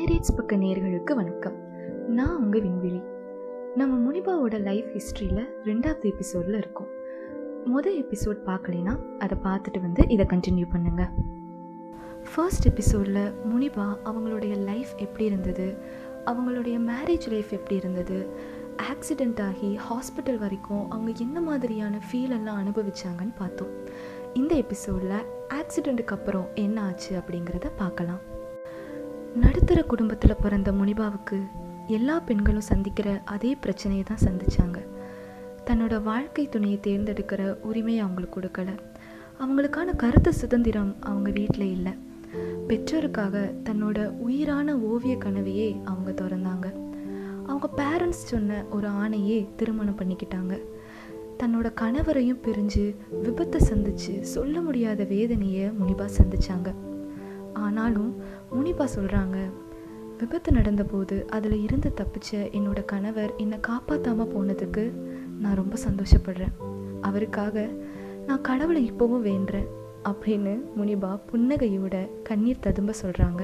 Pirates பக்க நேர்களுக்கு வணக்கம். நான் உங்கள் விண்வெளி. நம்ம முனிபாவோட லைஃப் ஹிஸ்ட்ரியில் ரெண்டாவது எபிசோடில் இருக்கோம். மொதல் எபிசோட் பார்க்கலைன்னா அதை பார்த்துட்டு வந்து இதை கண்டினியூ பண்ணுங்க. ஃபர்ஸ்ட் எபிசோடில் முனிபா அவங்களுடைய லைஃப் எப்படி இருந்தது? அவங்களுடைய மேரேஜ் லைஃப் எப்படி இருந்தது? ஆக்சிடெண்ட் ஆகி ஹாஸ்பிட்டல் வரைக்கும் அவங்க என்ன மாதிரியான ஃபீல் எல்லாம் அனுபவிச்சாங்கன்னு பார்த்தோம். இந்த எபிசோடில் ஆக்சிடெண்ட்டுக்கு அப்புறம் என்ன ஆச்சு அப்படிங்கிறத பார்க்கலாம். நடுத்தர குடும்பத்தில் பிறந்த முனிபாவுக்கு எல்லா பெண்களும் சந்திக்கிற அதே பிரச்சனையை தான் சந்திச்சாங்க. தன்னோட வாழ்க்கை துணையை தேர்ந்தெடுக்கிற உரிமையை அவங்களுக்கு கொடுக்கல. அவங்களுக்கான கருத்து சுதந்திரம் அவங்க வீட்டில் இல்லை. பெற்றோருக்காக தன்னோட உயிரான ஓவிய கனவையே அவங்க திறந்தாங்க. அவங்க பேரண்ட்ஸ் சொன்ன ஒரு ஆணையே திருமணம் பண்ணிக்கிட்டாங்க. தன்னோட கணவரையும் பிரிஞ்சு விபத்தை சந்திச்சு சொல்ல முடியாத வேதனையை முனிபா சந்திச்சாங்க. ஆனாலும் முனிபா சொல்கிறாங்க விபத்து நடந்தபோது அதில் இருந்து தப்பிச்ச என்னோட கணவர் என்னை காப்பாற்றாமல் போனதுக்கு நான் ரொம்ப சந்தோஷப்படுறேன். அவருக்காக நான் கடவுளை இப்போவும் வேண்டுறேன் அப்படின்னு முனிபா புன்னகையோட கண்ணீர் ததும்ப சொல்கிறாங்க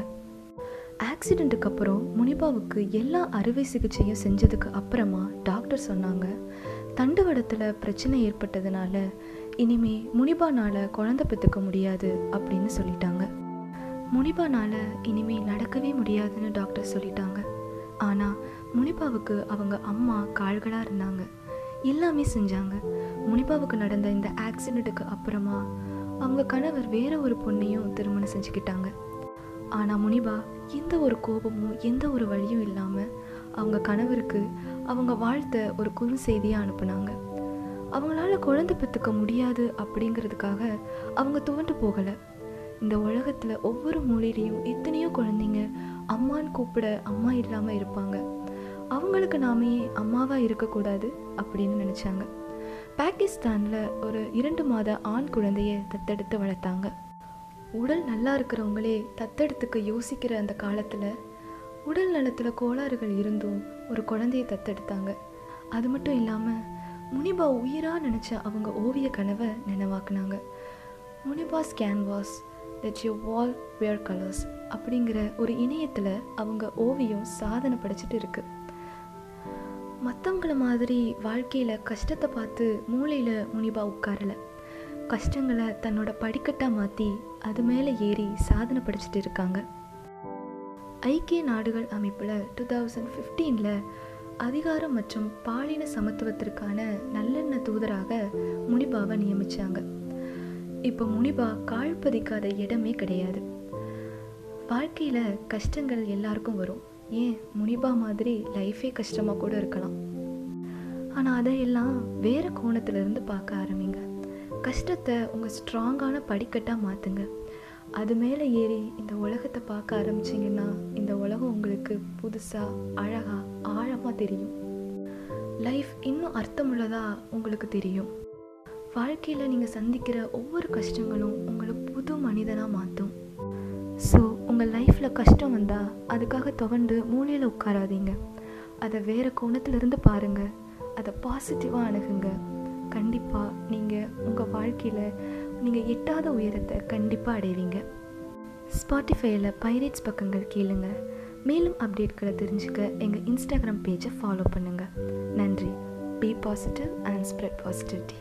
ஆக்சிடெண்ட்டுக்கு அப்புறம் முனிபாவுக்கு எல்லா அறுவை சிகிச்சையும் செஞ்சதுக்கு அப்புறமா டாக்டர் சொன்னாங்க தண்டுவடத்தில் பிரச்சனை ஏற்பட்டதுனால இனிமே முனிபானால் குழந்தை பெற்றுக்க முடியாது அப்படின்னு சொல்லிட்டாங்க. முனிபானால் இனிமே நடக்கவே முடியாதுன்னு டாக்டர் சொல்லிட்டாங்க. ஆனால் முனிபாவுக்கு அவங்க அம்மா கால்களாக இருந்தாங்க. எல்லாமே செஞ்சாங்க. முனிபாவுக்கு நடந்த இந்த ஆக்சிடெண்ட்டுக்கு அப்புறமா அவங்க கணவர் வேற ஒரு பொண்ணையும் திருமணம் செஞ்சுக்கிட்டாங்க. ஆனால் முனிபா எந்த ஒரு கோபமும் எந்த ஒரு வழியும் இல்லாமல் அவங்க கணவருக்கு அவங்க வாழ்த்த ஒரு குறு செய்தியாக அனுப்புனாங்க. அவங்களால குழந்தை பெற்றுக்க முடியாது அப்படிங்கிறதுக்காக அவங்க துவண்டு போகலை. இந்த உலகத்தில் ஒவ்வொரு மூலையிலையும் எத்தனையோ குழந்தைங்க அம்மான்னு கூப்பிட அம்மா இல்லாமல் இருப்பாங்க. அவங்களுக்கு நாமே அம்மாவாக இருக்கக்கூடாது அப்படின்னு நினச்சாங்க. பாகிஸ்தானில் ஒரு இரண்டு மாத ஆண் குழந்தையை தத்தெடுத்து வளர்த்தாங்க. உடல் நல்லா இருக்கிறவங்களே தத்தெடுத்துக்க யோசிக்கிற அந்த காலத்தில் உடல் நலத்தில் கோளாறுகள் இருந்தும் ஒரு குழந்தையை தத்தெடுத்தாங்க. அது மட்டும் இல்லாமல் முனிபா உயிராக நினச்ச அவங்க ஓவிய கனவை நினைவாக்குனாங்க. முனிபாஸ் canvas that you wall wear colours அப்படிங்கிற ஒரு இணையத்தில் அவங்க ஓவியம் சாதனை படைச்சிட்டு இருக்கு. மற்றவங்கள மாதிரி வாழ்க்கையில் கஷ்டத்தை பார்த்து மூளையில் முனிபா உட்காரல. கஷ்டங்களை தன்னோட படிக்கட்டாக மாற்றி அது மேலே ஏறி சாதனை படிச்சுட்டு இருக்காங்க. ஐக்கிய நாடுகள் அமைப்பில் டூ தௌசண்ட் ஃபிஃப்டீனில் அதிகாரம் மற்றும் பாலின சமத்துவத்திற்கான நல்லெண்ண தூதராக முனிபாவை நியமித்தாங்க இப்போ முனிபா கால் பதிக்காத இடமே கிடையாது. வாழ்க்கையில் கஷ்டங்கள் எல்லாருக்கும் வரும். ஏன்? முனிபா மாதிரி லைஃபே கஷ்டமாக கூட இருக்கலாம். ஆனால் அதையெல்லாம் வேறு கோணத்திலிருந்து பார்க்க ஆரம்பிங்க. கஷ்டத்தை உங்கள் ஸ்ட்ராங்கான படிக்கட்டாக மாற்றுங்க அது மேலே ஏறி இந்த உலகத்தை பார்க்க ஆரம்பிச்சிங்கன்னா இந்த உலகம் உங்களுக்கு புதுசாக அழகாக ஆழமாக தெரியும். லைஃப் இன்னும் அர்த்தமுள்ளதாக உங்களுக்கு தெரியும். வாழ்க்கையில் நீங்கள் சந்திக்கிற ஒவ்வொரு கஷ்டங்களும் உங்களை புது மனிதனாக மாற்றும் ஸோ உங்கள் லைஃப்பில் கஷ்டம் வந்தால் அதுக்காக துவண்டு மூலையில் உட்காராதீங்க. அதை வேறு கோணத்திலிருந்து பாருங்கள் அதை பாசிட்டிவாக அணுகுங்க. கண்டிப்பாக நீங்கள் உங்கள் வாழ்க்கையில் நீங்கள் எட்டாத உயரத்தை கண்டிப்பாக அடைவீங்க. ஸ்பாட்டிஃபைல பைரேட்ஸ் பக்கங்கள் கேளுங்க. மேலும் அப்டேட்களை தெரிஞ்சுக்க எங்கள் இன்ஸ்டாகிராம் பேஜை ஃபாலோ பண்ணுங்கள் நன்றி. Be positive and spread positivity